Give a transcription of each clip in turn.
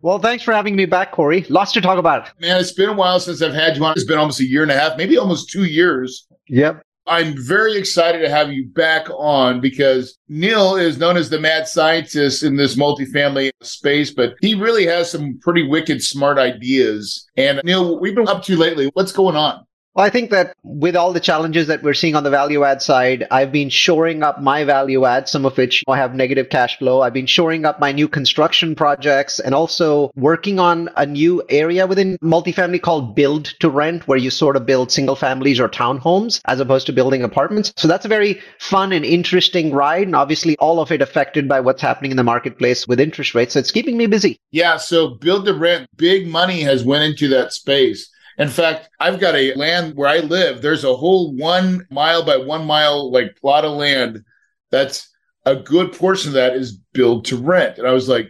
Well, thanks for having me back, Corey. Lots to talk about. Man, it's been a while since I've had you on. It's been almost a year and a half, maybe almost two years. Yep. I'm very excited to have you back on because Neal is known as the mad scientist in this multifamily space, but he really has some pretty wicked smart ideas. And Neal, we've been up to lately. What's going on? Well, I think that with all the challenges that we're seeing on the value add side, I've been shoring up my value add, some of which I have negative cash flow. I've been shoring up my new construction projects and also working on a new area within multifamily called build to rent, where you sort of build single families or townhomes as opposed to building apartments. So that's a very fun and interesting ride. And obviously all of it affected by what's happening in the marketplace with interest rates. So it's keeping me busy. Yeah. So build to rent, big money has went into that space. In fact, I've got a land where I live. There's a whole one mile by one mile like plot of land that's a good portion of that is built to rent. And I was like,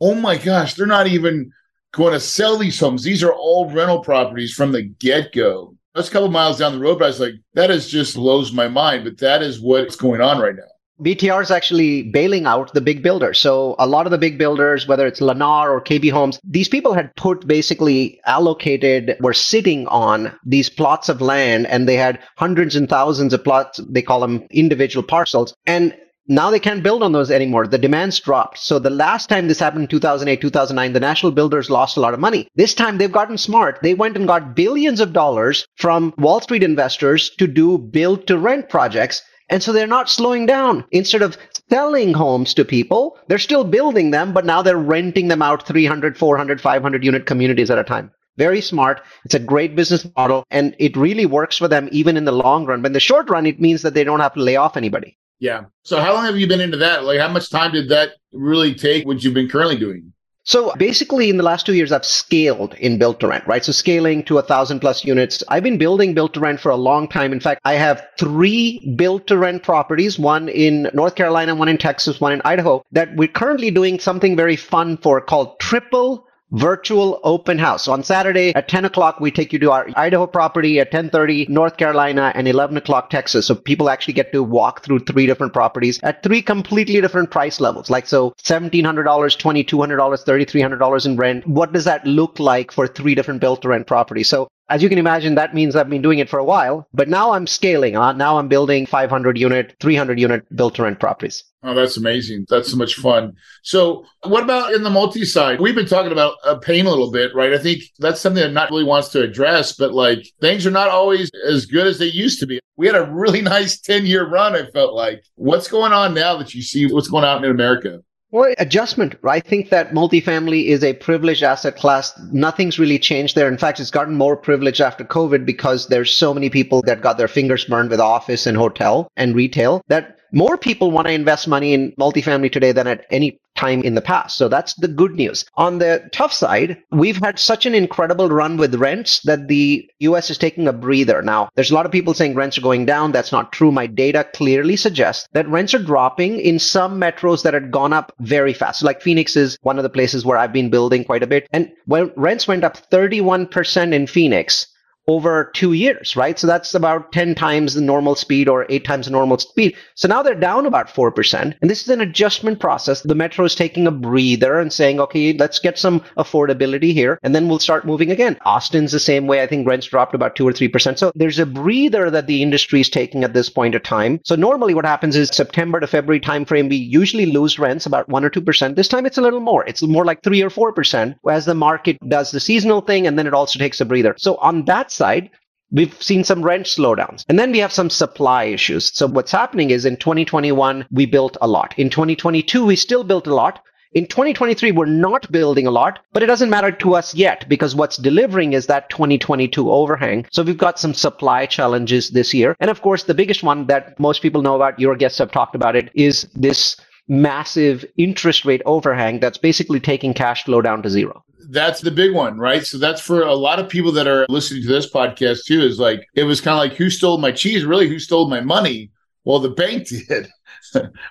oh my gosh, they're not even going to sell these homes. These are all rental properties from the get go. That's a couple miles down the road, but I was like, that is just blows my mind. But that is what's going on right now. BTR is actually bailing out the big builders. So a lot of the big builders, whether it's Lennar or KB Homes, these people had put basically allocated, were sitting on these plots of land and they had hundreds and thousands of plots. They call them individual parcels. And now they can't build on those anymore. The demand's dropped. So the last time this happened in 2008, 2009, the national builders lost a lot of money. This time they've gotten smart. They went and got billions of dollars from Wall Street investors to do build to rent projects and so they're not slowing down. Instead of selling homes to people, they're still building them, but now they're renting them out 300, 400, 500 unit communities at a time. Very smart. It's a great business model and it really works for them even in the long run. But in the short run, it means that they don't have to lay off anybody. Yeah. So how long have you been into that? Like how much time did that really take, what you've been currently doing? So basically, in the last two years, I've scaled in built to rent, right? So scaling to a thousand plus units. I've been building built to rent for a long time. In fact, I have three built to rent properties, one in North Carolina, one in Texas, one in Idaho, that we're currently doing something very fun for called triple virtual open house. So on Saturday at 10 o'clock, we take you to our Idaho property at 1030 North Carolina and 11 o'clock Texas. So people actually get to walk through three different properties at three completely different price levels. Like so $1,700, $2,200, $3,300 in rent. What does that look like for three different built to rent properties? So as you can imagine, that means I've been doing it for a while, but now I'm scaling. Uh, now I'm building 500 unit, 300 unit built to rent properties. Oh, that's amazing. That's so much fun. So, what about in the multi side? We've been talking about uh, pain a little bit, right? I think that's something that not really wants to address, but like things are not always as good as they used to be. We had a really nice 10 year run, I felt like. What's going on now that you see what's going on in America? Well, adjustment. I think that multifamily is a privileged asset class. Nothing's really changed there. In fact, it's gotten more privileged after COVID because there's so many people that got their fingers burned with office and hotel and retail that more people want to invest money in multifamily today than at any time in the past. So that's the good news. On the tough side, we've had such an incredible run with rents that the US is taking a breather. Now, there's a lot of people saying rents are going down. That's not true. My data clearly suggests that rents are dropping in some metros that had gone up very fast. Like Phoenix is one of the places where I've been building quite a bit. And when rents went up 31% in Phoenix, over two years, right? So that's about 10 times the normal speed or eight times the normal speed. So now they're down about 4%. And this is an adjustment process. The metro is taking a breather and saying, okay, let's get some affordability here. And then we'll start moving again. Austin's the same way. I think rents dropped about two or 3%. So there's a breather that the industry is taking at this point of time. So normally what happens is September to February timeframe, we usually lose rents about one or 2%. This time it's a little more. It's more like three or 4% as the market does the seasonal thing. And then it also takes a breather. So on that side, We've seen some rent slowdowns. And then we have some supply issues. So what's happening is in 2021, we built a lot. In 2022, we still built a lot. In 2023, we're not building a lot, but it doesn't matter to us yet because what's delivering is that 2022 overhang. So we've got some supply challenges this year. And of course, the biggest one that most people know about, your guests have talked about it, is this massive interest rate overhang that's basically taking cash flow down to zero. That's the big one, right? So that's for a lot of people that are listening to this podcast too, is like, it was kind of like, who stole my cheese? Really, who stole my money? Well, the bank did.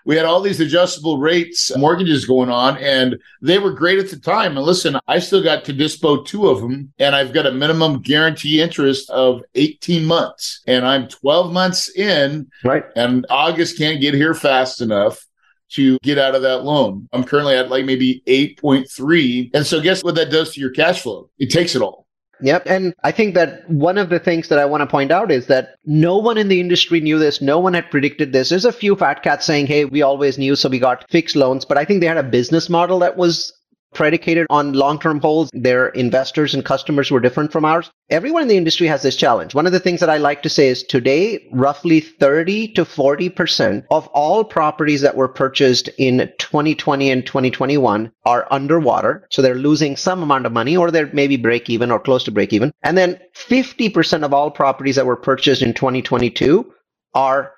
we had all these adjustable rates mortgages going on and they were great at the time and listen i still got to dispo two of them and i've got a minimum guarantee interest of 18 months and i'm 12 months in right and august can't get here fast enough to get out of that loan. I'm currently at like maybe 8.3. And so guess what that does to your cash flow? It takes it all. Yep. And I think that one of the things that I want to point out is that no one in the industry knew this. No one had predicted this. There's a few fat cats saying, hey, we always knew, so we got fixed loans. But I think they had a business model that was predicated on long-term holds. Their investors and customers were different from ours. Everyone in the industry has this challenge. One of the things that I like to say is today, roughly 30 to 40% of all properties that were purchased in 2020 and 2021 are underwater. So they're losing some amount of money or they're maybe break even or close to break even. And then 50% of all properties that were purchased in 2022 are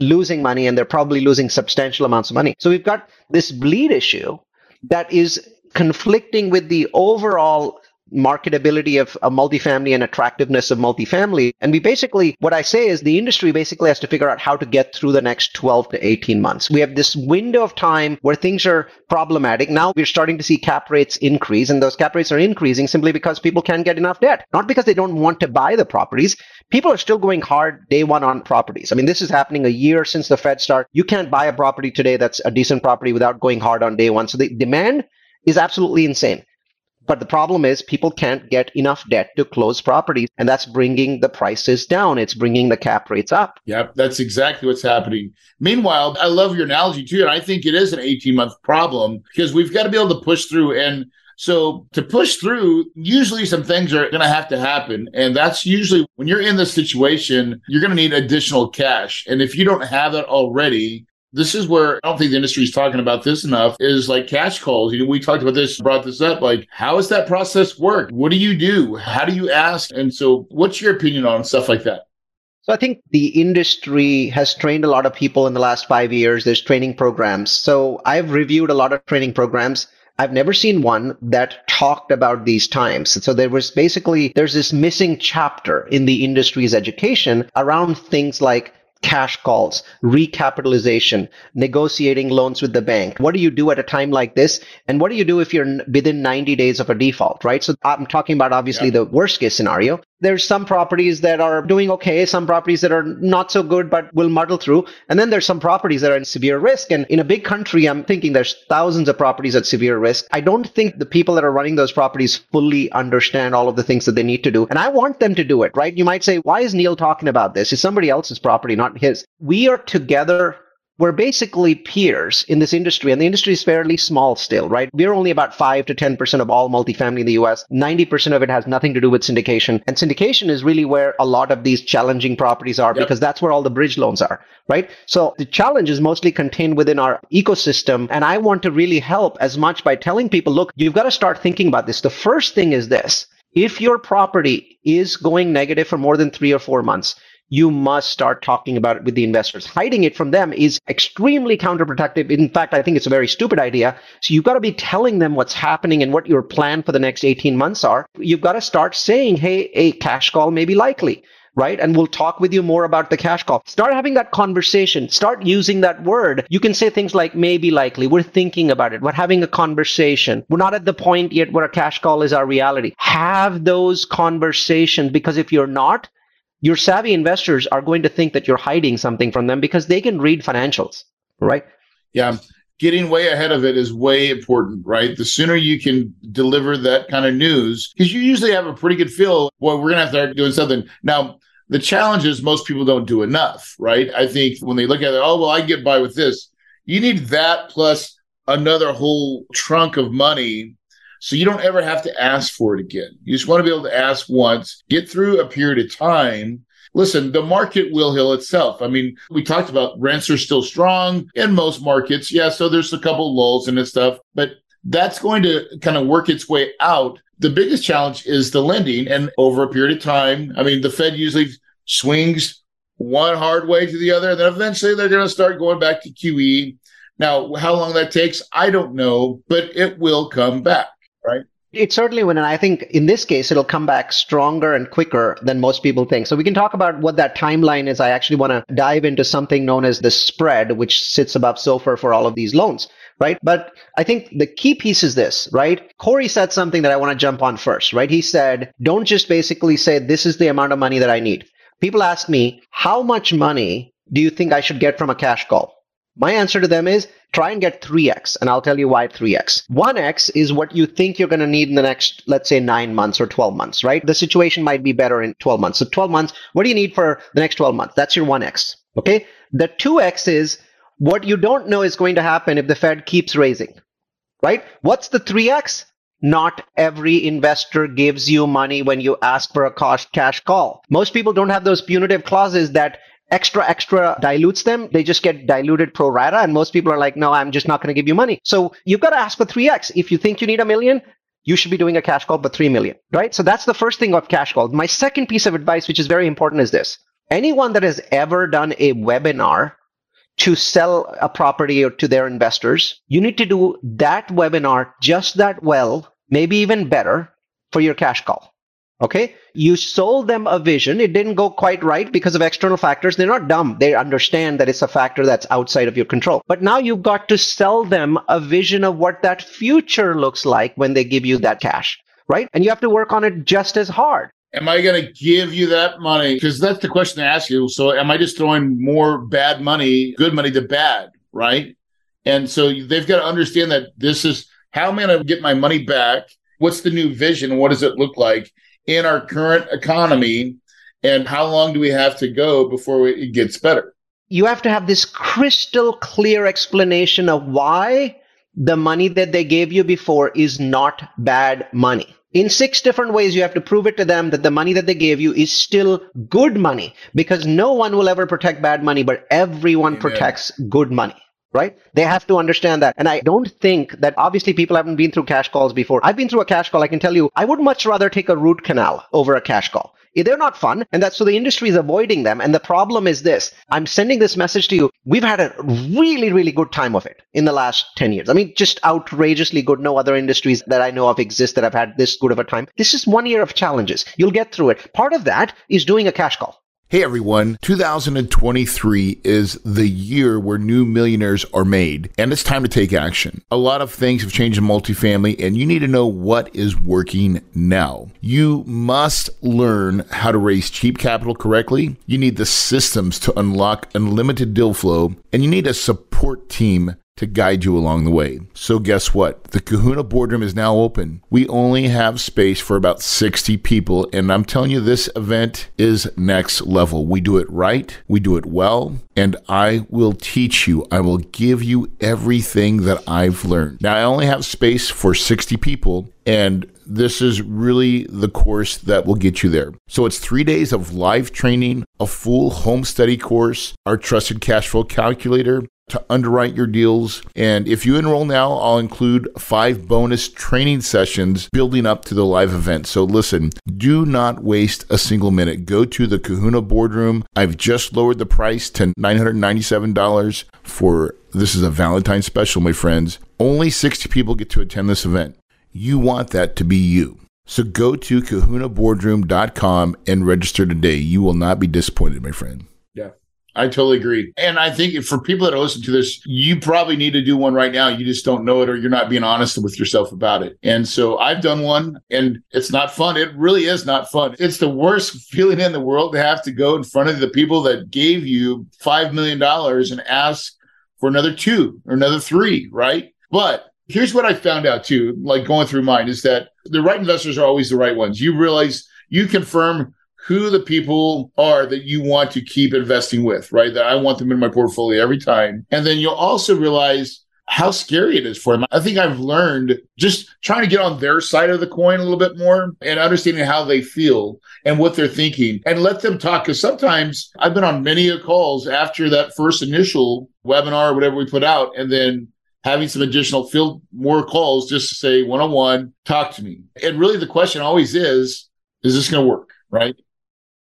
losing money and they're probably losing substantial amounts of money. So we've got this bleed issue that is conflicting with the overall marketability of a multifamily and attractiveness of multifamily. And we basically, what I say is the industry basically has to figure out how to get through the next 12 to 18 months. We have this window of time where things are problematic. Now we're starting to see cap rates increase, and those cap rates are increasing simply because people can't get enough debt, not because they don't want to buy the properties. People are still going hard day one on properties. I mean, this is happening a year since the Fed start. You can't buy a property today that's a decent property without going hard on day one. So the demand is absolutely insane. But the problem is people can't get enough debt to close properties, and that's bringing the prices down. It's bringing the cap rates up. Yep, that's exactly what's happening. Meanwhile, I love your analogy too, and I think it is an 18 month problem because we've got to be able to push through. And so to push through, usually some things are going to have to happen. And that's usually when you're in this situation, you're going to need additional cash. And if you don't have it already, this is where I don't think the industry is talking about this enough is like cash calls. You know, we talked about this, brought this up. Like, how does that process work? What do you do? How do you ask? And so, what's your opinion on stuff like that? So I think the industry has trained a lot of people in the last five years. There's training programs. So I've reviewed a lot of training programs. I've never seen one that talked about these times. And So there was basically, there's this missing chapter in the industry's education around things like cash calls, recapitalization, negotiating loans with the bank. What do you do at a time like this? And what do you do if you're within 90 days of a default, right? So I'm talking about obviously yeah. the worst case scenario there's some properties that are doing okay, some properties that are not so good, but will muddle through. And then there's some properties that are in severe risk. And in a big country, I'm thinking there's thousands of properties at severe risk. I don't think the people that are running those properties fully understand all of the things that they need to do. And I want them to do it, right? You might say, why is Neal talking about this? It's somebody else's property, not his. We are together we're basically peers in this industry, and the industry is fairly small still, right? We're only about 5 to 10% of all multifamily in the US. 90% of it has nothing to do with syndication. And syndication is really where a lot of these challenging properties are yep. because that's where all the bridge loans are, right? So the challenge is mostly contained within our ecosystem. And I want to really help as much by telling people, look, you've got to start thinking about this. The first thing is this. If your property is going negative for more than three or four months, you must start talking about it with the investors. Hiding it from them is extremely counterproductive. In fact, I think it's a very stupid idea. So you've got to be telling them what's happening and what your plan for the next 18 months are. You've got to start saying, hey, a cash call may be likely. Right. And we'll talk with you more about the cash call. Start having that conversation. Start using that word. You can say things like maybe likely. We're thinking about it. We're having a conversation. We're not at the point yet where a cash call is our reality. Have those conversations because if you're not, your savvy investors are going to think that you're hiding something from them because they can read financials, right? Yeah. Getting way ahead of it is way important, right? The sooner you can deliver that kind of news, because you usually have a pretty good feel, well, we're going to have to start doing something. Now, the challenge is most people don't do enough, right? I think when they look at it, oh, well, I get by with this. You need that plus another whole trunk of money so you don't ever have to ask for it again. You just want to be able to ask once, get through a period of time. Listen, the market will heal itself. I mean, we talked about rents are still strong in most markets. Yeah, so there's a couple lulls and stuff, but that's going to kind of work its way out. The biggest challenge is the lending and over a period of time. I mean, the Fed usually swings one hard way to the other, and then eventually they're going to start going back to QE. Now, how long that takes, I don't know, but it will come back right? It certainly will. And I think in this case, it'll come back stronger and quicker than most people think. So we can talk about what that timeline is. I actually want to dive into something known as the spread, which sits above SOFR for all of these loans, right? But I think the key piece is this, right? Corey said something that I want to jump on first, right? He said, don't just basically say, this is the amount of money that I need. People ask me, how much money do you think I should get from a cash call? My answer to them is try and get 3x, and I'll tell you why 3x. 1x is what you think you're going to need in the next, let's say, nine months or 12 months, right? The situation might be better in 12 months. So 12 months, what do you need for the next 12 months? That's your 1x. Okay. The 2x is what you don't know is going to happen if the Fed keeps raising, right? What's the 3x? Not every investor gives you money when you ask for a cash call. Most people don't have those punitive clauses that extra extra dilutes them they just get diluted pro rata and most people are like no i'm just not going to give you money. So you've got to ask for 3x if you think you need a million you should be doing a cash call but 3 million right? So that's the first thing of cash call my second piece of advice which is very important is this. Anyone that has ever done a webinar to sell a property to their investors you need to do that webinar just that well maybe even better for your cash call Okay. You sold them a vision. It didn't go quite right because of external factors. They're not dumb. They understand that it's a factor that's outside of your control. But now you've got to sell them a vision of what that future looks like when they give you that cash, right? And you have to work on it just as hard. Am I going to give you that money? Because that's the question I ask you. So am I just throwing more bad money, good money to bad, right? And so they've got to understand that this is how am I going to get my money back? What's the new vision? What does it look like? In our current economy and how long do we have to go before it gets better? You have to have this crystal clear explanation of why the money that they gave you before is not bad money. In six different ways you have to prove it to them that the money that they gave you is still good money because no one will ever protect bad money but everyone Amen. protects good money right? They have to understand that. And I don't think that obviously people haven't been through cash calls before. I've been through a cash call. I can tell you, I would much rather take a root canal over a cash call. They're not fun. And that's so the industry is avoiding them. And the problem is this I'm sending this message to you. We've had a really, really good time of it in the last 10 years. I mean, just outrageously good. No other industries that I know of exist that have had this good of a time. This is one year of challenges. You'll get through it. Part of that is doing a cash call. Hey everyone, 2023 is the year where new millionaires are made, and it's time to take action. A lot of things have changed in multifamily, and you need to know what is working now. You must learn how to raise cheap capital correctly. You need the systems to unlock unlimited deal flow, and you need a support team to guide you along the way. So, guess what? The Kahuna boardroom is now open. We only have space for about 60 people, and I'm telling you, this event is next level. We do it right, we do it well, and I will teach you. I will give you everything that I've learned. Now, I only have space for 60 people, and this is really the course that will get you there. So it's three days of live training, a full home study course, our trusted cash flow calculator, to underwrite your deals. And if you enroll now, I'll include five bonus training sessions building up to the live event. So listen, do not waste a single minute. Go to the Kahuna boardroom. I've just lowered the price to $997 for this is a Valentine special, my friends. Only 60 people get to attend this event. You want that to be you. So go to kahunaboardroom.com and register today. You will not be disappointed, my friend. I totally agree. And I think for people that are listening to this, you probably need to do one right now. You just don't know it or you're not being honest with yourself about it. And so I've done one and it's not fun. It really is not fun. It's the worst feeling in the world to have to go in front of the people that gave you $5 million and ask for another two or another three, right? But here's what I found out too, like going through mine, is that the right investors are always the right ones. You realize you confirm who the people are that you want to keep investing with, right? That I want them in my portfolio every time. And then you'll also realize how scary it is for them. I think I've learned just trying to get on their side of the coin a little bit more and understanding how they feel and what they're thinking and let them talk. Cause sometimes I've been on many calls after that first initial webinar or whatever we put out and then having some additional field more calls just to say one on one, talk to me. And really the question always is, is this going to work? Right.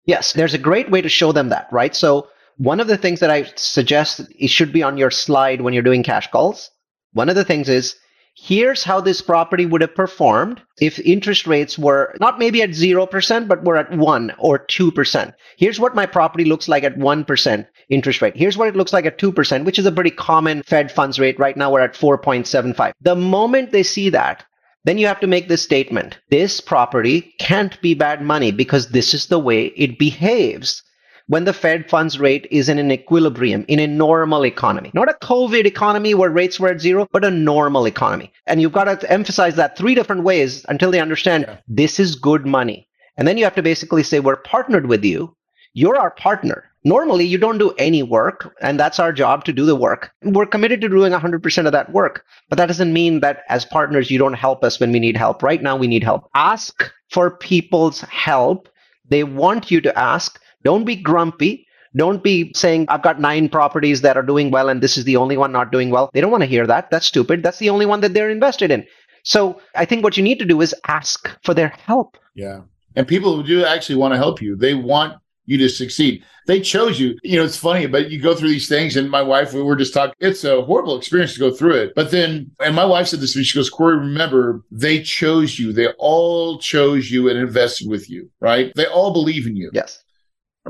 Yes, there's a great way to show them that, right? So one of the things that I suggest it should be on your slide when you're doing cash calls. One of the things is here's how this property would have performed if interest rates were not maybe at 0%, but were at 1 or 2%. Here's what my property looks like at 1% interest rate. Here's what it looks like at 2%, which is a pretty common Fed funds rate. Right now, we're at 4.75. The moment they see that, then you have to make this statement. This property can't be bad money because this is the way it behaves when the Fed funds rate is in an equilibrium, in a normal economy. Not a COVID economy where rates were at zero, but a normal economy. And you've got to emphasize that three different ways until they understand yeah. this is good money. And then you have to basically say, we're partnered with you. You're our partner. Normally, you don't do any work, and that's our job to do the work. We're committed to doing 100% of that work. But that doesn't mean that as partners, you don't help us when we need help. Right now, we need help. Ask for people's help. They want you to ask don't be grumpy. Don't be saying, I've got nine properties that are doing well and this is the only one not doing well. They don't want to hear that. That's stupid. That's the only one that they're invested in. So I think what you need to do is ask for their help. Yeah. And people who do actually want to help you, they want you to succeed. They chose you. You know, it's funny, but you go through these things, and my wife, we were just talking. It's a horrible experience to go through it. But then, and my wife said this to me. She goes, Corey, remember, they chose you. They all chose you and invested with you, right? They all believe in you. Yes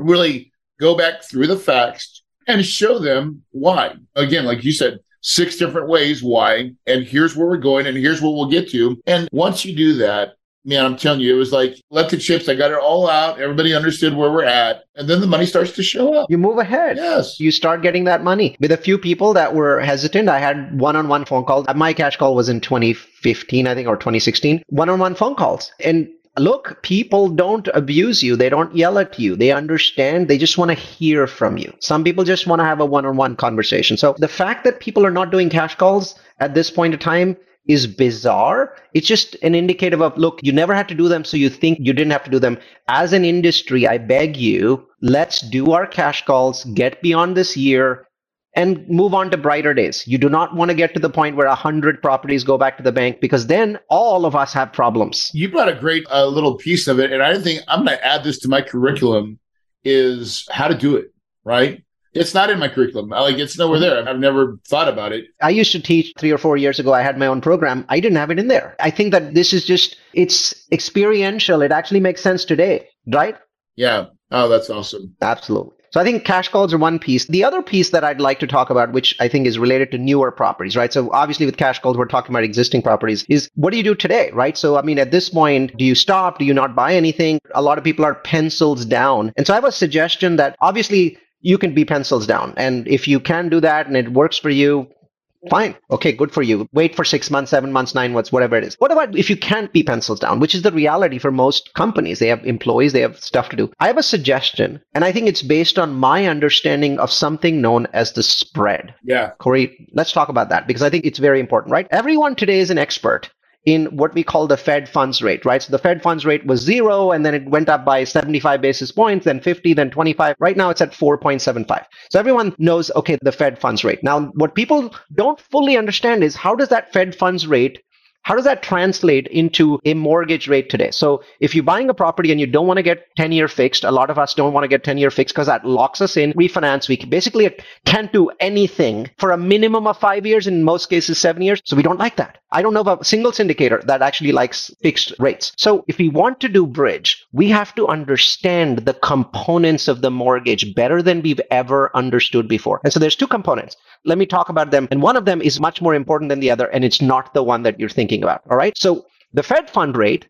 really go back through the facts and show them why. Again, like you said, six different ways why, and here's where we're going, and here's what we'll get to. And once you do that, man, I'm telling you, it was like, let the chips, I got it all out. Everybody understood where we're at. And then the money starts to show up. You move ahead. Yes. You start getting that money. With a few people that were hesitant, I had one on one phone calls. Uh, my cash call was in 2015, I think, or 2016. One on one phone calls. And look, people don't abuse you. They don't yell at you. They understand. They just want to hear from you. Some people just want to have a one on one conversation. So the fact that people are not doing cash calls at this point in time is bizarre. It's just an indicative of look, you never had to do them, so you think you didn't have to do them. As an industry, I beg you, let's do our cash calls, get beyond this year, and move on to brighter days. You do not want to get to the point where 100 properties go back to the bank because then all of us have problems. You brought a great uh, little piece of it. And I think I'm going to add this to my curriculum is how to do it, right? It's not in my curriculum. I, Like it's nowhere there. I've never thought about it. I used to teach three or four years ago. I had my own program. I didn't have it in there. I think that this is just, it's experiential. It actually makes sense today, right? Yeah. Oh, that's awesome. Absolutely. So I think cash calls are one piece. The other piece that I'd like to talk about, which I think is related to newer properties, right? So obviously with cash calls, we're talking about existing properties is what do you do today, right? So, I mean, at this point, do you stop? Do you not buy anything? A lot of people are pencils down. And so I have a suggestion that obviously you can be pencils down. And if you can do that and it works for you, Fine. Okay, good for you. Wait for six months, seven months, nine months, whatever it is. What about if you can't be pencils down, which is the reality for most companies? They have employees, they have stuff to do. I have a suggestion, and I think it's based on my understanding of something known as the spread. Yeah. Corey, let's talk about that because I think it's very important, right? Everyone today is an expert in what we call the Fed funds rate, right? So the Fed funds rate was zero and then it went up by 75 basis points, then 50, then 25. Right now it's at 4.75. So everyone knows, okay, the Fed funds rate. Now, what people don't fully understand is how does that Fed funds rate how does that translate into a mortgage rate today? So if you're buying a property and you don't want to get 10 year fixed, a lot of us don't want to get 10 year fixed because that locks us in refinance. We basically can't do anything for a minimum of five years, in most cases, seven years. So we don't like that. I don't know of a single syndicator that actually likes fixed rates. So if we want to do bridge, we have to understand the components of the mortgage better than we've ever understood before. And so there's two components. Let me talk about them. And one of them is much more important than the other, and it's not the one that you're thinking about. All right. So the Fed fund rate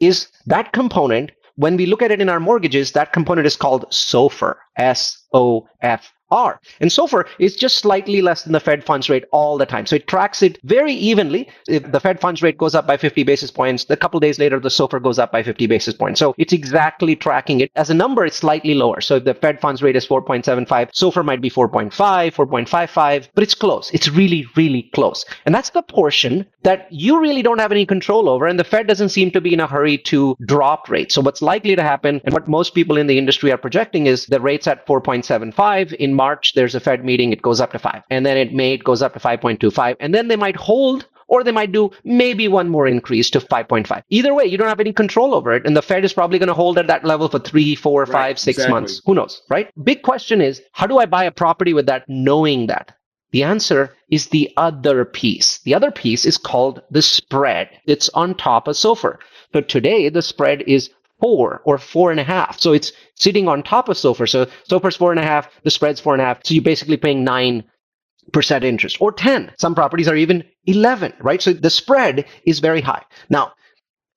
is that component. When we look at it in our mortgages, that component is called SOFR, S O F are. And SOFR is just slightly less than the Fed funds rate all the time. So it tracks it very evenly. If the Fed funds rate goes up by 50 basis points, a couple days later, the SOFR goes up by 50 basis points. So it's exactly tracking it. As a number, it's slightly lower. So if the Fed funds rate is 4.75, SOFR might be 4.5, 4.55, but it's close. It's really, really close. And that's the portion that you really don't have any control over. And the Fed doesn't seem to be in a hurry to drop rates. So what's likely to happen and what most people in the industry are projecting is the rates at 4.75 in March, there's a Fed meeting, it goes up to five. And then in May, it goes up to 5.25. And then they might hold or they might do maybe one more increase to 5.5. Either way, you don't have any control over it. And the Fed is probably going to hold at that level for three, four, right, five, six exactly. months. Who knows, right? Big question is, how do I buy a property with that knowing that? The answer is the other piece. The other piece is called the spread. It's on top of SOFR. So today the spread is four or four and a half. So it's sitting on top of SOFR. So SOFR's four and a half, the spread's four and a half. So you're basically paying nine percent interest or 10. Some properties are even 11, right? So the spread is very high. Now,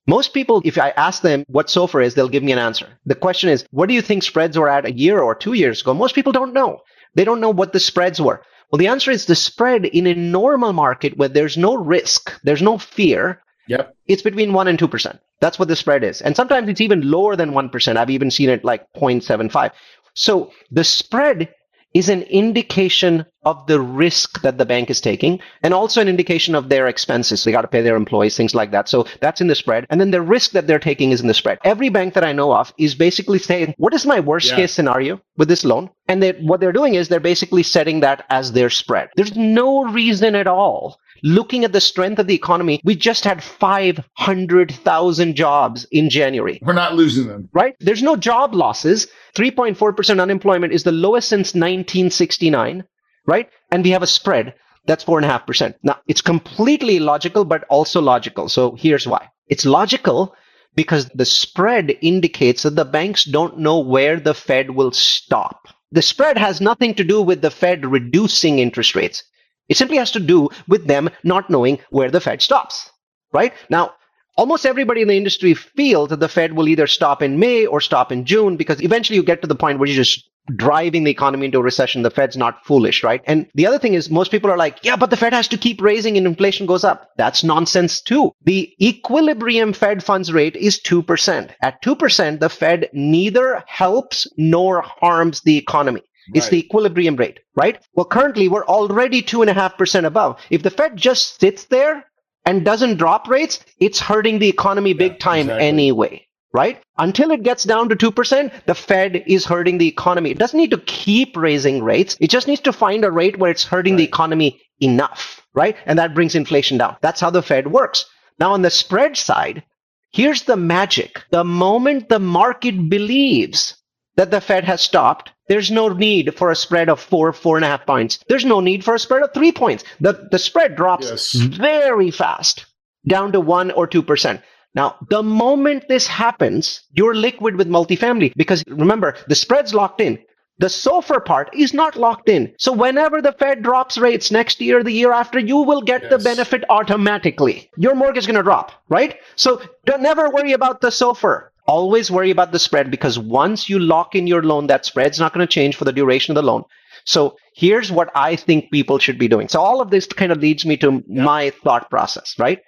most people, if I ask them what SOFR is, they'll give me an answer. The question is, what do you think spreads were at a year or two years ago? Most people don't know. They don't know what the spreads were. Well, the answer is the spread in a normal market where there's no risk, there's no fear. Yep. It's between 1% and 2%. That's what the spread is. And sometimes it's even lower than 1%. I've even seen it like 0.75. So the spread is an indication of the risk that the bank is taking and also an indication of their expenses. They got to pay their employees, things like that. So that's in the spread. And then the risk that they're taking is in the spread. Every bank that I know of is basically saying, what is my worst yeah. case scenario with this loan? And they, what they're doing is they're basically setting that as their spread. There's no reason at all looking at the strength of the economy, we just had 500,000 jobs in January. We're not losing them. Right? There's no job losses. 3.4% unemployment is the lowest since 1969, right? And we have a spread that's 4.5%. Now, it's completely illogical, but also logical. So here's why. It's logical because the spread indicates that the banks don't know where the Fed will stop. The spread has nothing to do with the Fed reducing interest rates. It simply has to do with them not knowing where the Fed stops, right? Now, almost everybody in the industry feels that the Fed will either stop in May or stop in June because eventually you get to the point where you're just driving the economy into a recession. The Fed's not foolish, right? And the other thing is most people are like, yeah, but the Fed has to keep raising and inflation goes up. That's nonsense too. The equilibrium Fed funds rate is 2%. At 2%, the Fed neither helps nor harms the economy. It's right. the equilibrium rate, right? Well, currently we're already two and a half percent above. If the Fed just sits there and doesn't drop rates, it's hurting the economy big yeah, time exactly. anyway, right? Until it gets down to 2%, the Fed is hurting the economy. It doesn't need to keep raising rates. It just needs to find a rate where it's hurting right. the economy enough, right? And that brings inflation down. That's how the Fed works. Now, on the spread side, here's the magic. The moment the market believes that the Fed has stopped, there's no need for a spread of four, four and a half points. There's no need for a spread of three points. The, the spread drops yes. Mm-hmm. very fast down to one or 2%. Now, the moment this happens, you're liquid with multifamily because remember, the spread's locked in. The SOFR part is not locked in. So whenever the Fed drops rates next year, the year after, you will get yes. the benefit automatically. Your mortgage is going to drop, right? So don't never worry about the SOFR always worry about the spread because once you lock in your loan, that spread's not going to change for the duration of the loan. So here's what I think people should be doing. So all of this kind of leads me to yeah. my thought process, right?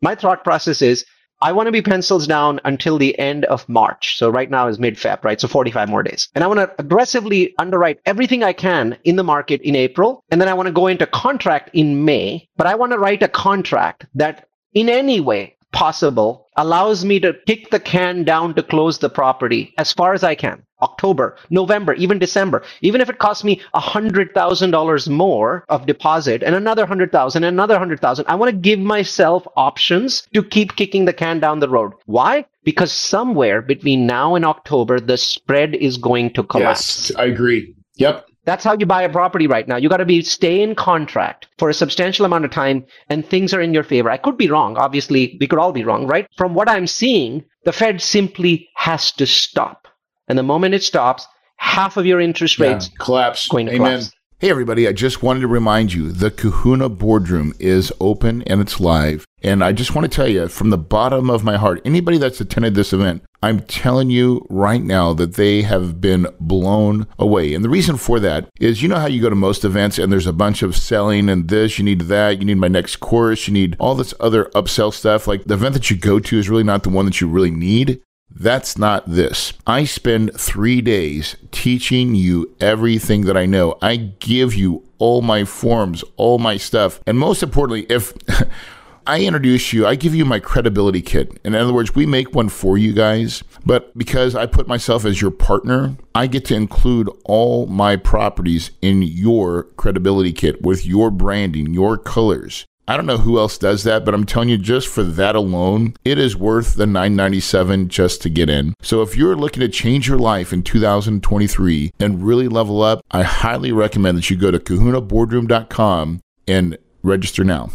My thought process is I want to be pencils down until the end of March. So right now is mid Feb, right? So 45 more days. And I want to aggressively underwrite everything I can in the market in April. And then I want to go into contract in May, but I want to write a contract that in any way possible allows me to kick the can down to close the property as far as I can. October, November, even December. Even if it costs me $100,000 more of deposit and another 100,000 and another 100,000, I want to give myself options to keep kicking the can down the road. Why? Because somewhere between now and October, the spread is going to collapse. Yes, I agree. Yep. That's how you buy a property right now. You got to be stay in contract for a substantial amount of time and things are in your favor. I could be wrong. Obviously, we could all be wrong, right? From what I'm seeing, the Fed simply has to stop. And the moment it stops, half of your interest rates yeah, collapse. Going to Amen. collapse. Hey, everybody, I just wanted to remind you the Kahuna Boardroom is open and it's live. And I just want to tell you from the bottom of my heart, anybody that's attended this event, I'm telling you right now that they have been blown away. And the reason for that is you know how you go to most events and there's a bunch of selling and this, you need that, you need my next course, you need all this other upsell stuff. Like the event that you go to is really not the one that you really need. That's not this. I spend three days teaching you everything that I know. I give you all my forms, all my stuff. And most importantly, if I introduce you, I give you my credibility kit. In other words, we make one for you guys. But because I put myself as your partner, I get to include all my properties in your credibility kit with your branding, your colors I don't know who else does that, but I'm telling you, just for that alone, it is worth the 997 just to get in. So if you're looking to change your life in 2023 and really level up, I highly recommend that you go to kahunaboardroom.com and register now.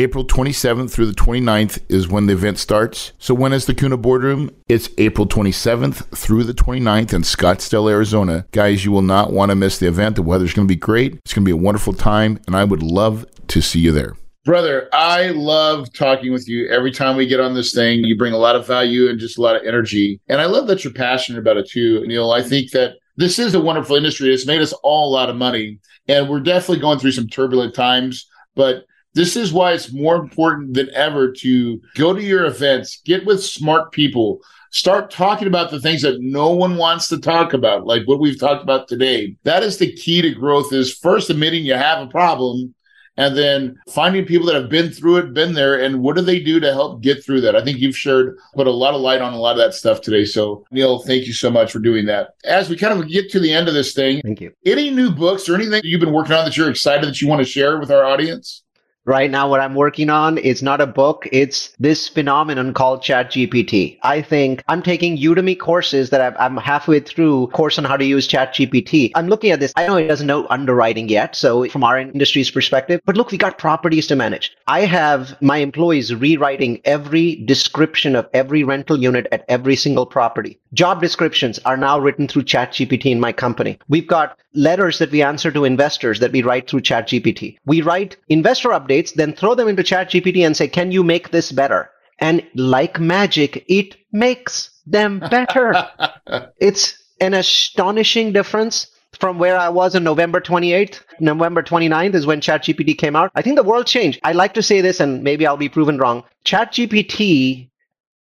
April 27th through the 29th is when the event starts. So when is the Kahuna Boardroom? It's April 27th through the 29th in Scottsdale, Arizona. Guys, you will not want to miss the event. The weather's going to be great. It's going to be a wonderful time, and I would love to see you there. Brother, I love talking with you every time we get on this thing. You bring a lot of value and just a lot of energy. And I love that you're passionate about it too, Neal. I think that this is a wonderful industry. It's made us all a lot of money. And we're definitely going through some turbulent times, but this is why it's more important than ever to go to your events, get with smart people, start talking about the things that no one wants to talk about, like what we've talked about today. That is the key to growth is first admitting you have a problem and then finding people that have been through it, been there, and what do they do to help get through that? I think you've shared, put a lot of light on a lot of that stuff today. So, Neal, thank you so much for doing that. As we kind of get to the end of this thing, thank you. Any new books or anything you've been working on that you're excited that you want to share with our audience? Right now what i'm working on. Is not a book. It's this phenomenon called ChatGPT i think i'm taking udemy courses that i am halfway through course on how to use ChatGPT i'm looking at this. I know it doesn't know underwriting yet so from our industry's perspective but look we got properties to manage. I have my employees rewriting every description of every rental unit at every single property. Job descriptions are now written through ChatGPT in my company. We've got letters that we answer to investors that we write through ChatGPT we write investor updates updates, then throw them into ChatGPT and say, can you make this better? And like magic, it makes them better. it's an astonishing difference from where I was on November 28th. November 29th is when ChatGPT came out. I think the world changed. I like to say this, and maybe I'll be proven wrong. ChatGPT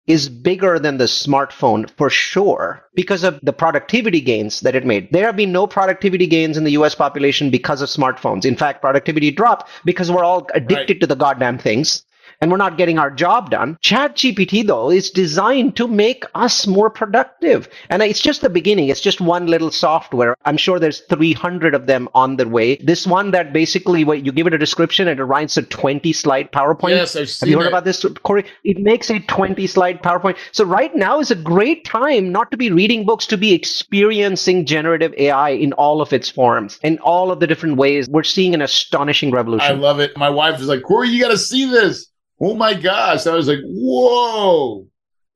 is bigger than the smartphone for sure because of the productivity gains that it made. There have been no productivity gains in the US population because of smartphones. In fact, productivity dropped because we're all addicted right. to the goddamn things and we're not getting our job done. ChatGPT, though, is designed to make us more productive. And it's just the beginning. It's just one little software. I'm sure there's 300 of them on the way. This one that basically, what you give it a description and it writes a 20 slide PowerPoint. Yes, I've seen Have you heard it. about this, Corey? It makes a 20 slide PowerPoint. So right now is a great time not to be reading books, to be experiencing generative AI in all of its forms, in all of the different ways. We're seeing an astonishing revolution. I love it. My wife is like, Corey, you got to see this oh my gosh. I was like, whoa,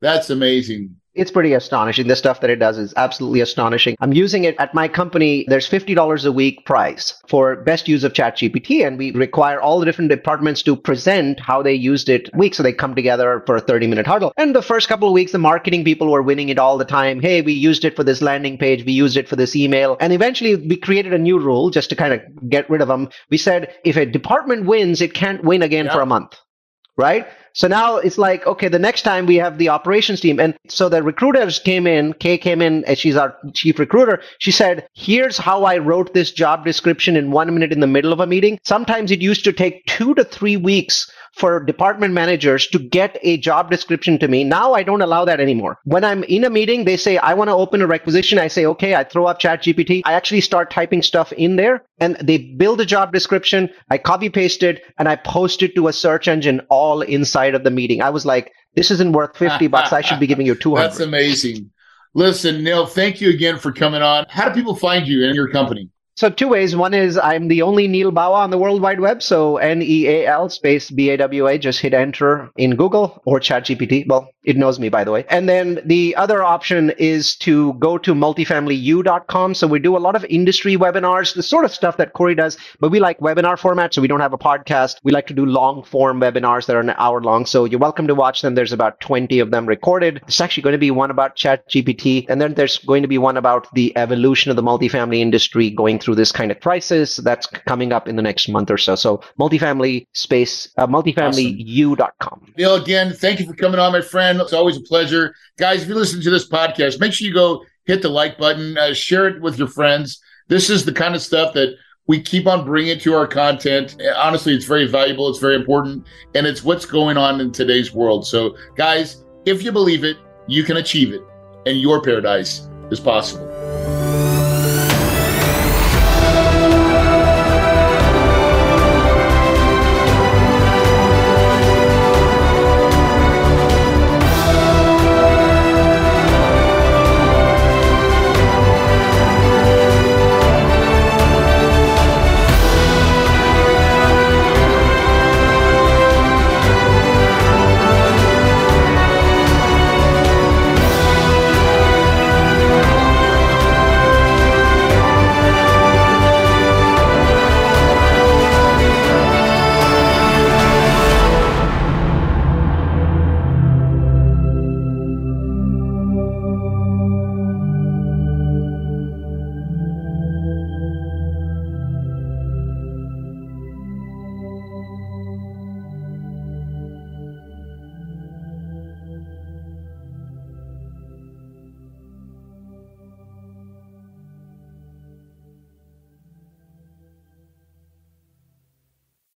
that's amazing. It's pretty astonishing. The stuff that it does is absolutely astonishing. I'm using it at my company. There's $50 a week price for best use of ChatGPT, and we require all the different departments to present how they used it week. So they come together for a 30 minute huddle. And the first couple of weeks, the marketing people were winning it all the time. Hey, we used it for this landing page. We used it for this email. And eventually we created a new rule just to kind of get rid of them. We said if a department wins, it can't win again for a month right? So now it's like, okay, the next time we have the operations team. And so the recruiters came in, Kay came in, and she's our chief recruiter. She said, here's how I wrote this job description in one minute in the middle of a meeting. Sometimes it used to take two to three weeks for department managers to get a job description to me. Now I don't allow that anymore. When I'm in a meeting, they say, I want to open a requisition. I say, okay, I throw up ChatGPT. I actually start typing stuff in there and they build a job description. I copy paste it and I post it to a search engine all inside of the meeting. I was like, this isn't worth 50 bucks. I should be giving you 200. That's amazing. Listen, Neal, thank you again for coming on. How do people find you and your company? So two ways. One is I'm the only Neal Bawa on the World Wide Web. So N E A L space B A W A. Just hit enter in Google or ChatGPT. Well, it knows me by the way. And then the other option is to go to multifamilyu.com. So we do a lot of industry webinars, the sort of stuff that Corey does, but we like webinar format. So we don't have a podcast. We like to do long form webinars that are an hour long. So you're welcome to watch them. There's about 20 of them recorded. It's actually going to be one about ChatGPT, and then there's going to be one about the evolution of the multifamily industry going through this kind of crisis that's coming up in the next month or so. So multifamily space, uh, multifamilyu.com. Awesome. Neal, again, thank you for coming on, my friend. It's always a pleasure. Guys, if you listen to this podcast, make sure you go hit the like button, uh, share it with your friends. This is the kind of stuff that we keep on bringing to our content. Honestly, it's very valuable. It's very important. And it's what's going on in today's world. So, guys, if you believe it, you can achieve it. And your paradise is possible.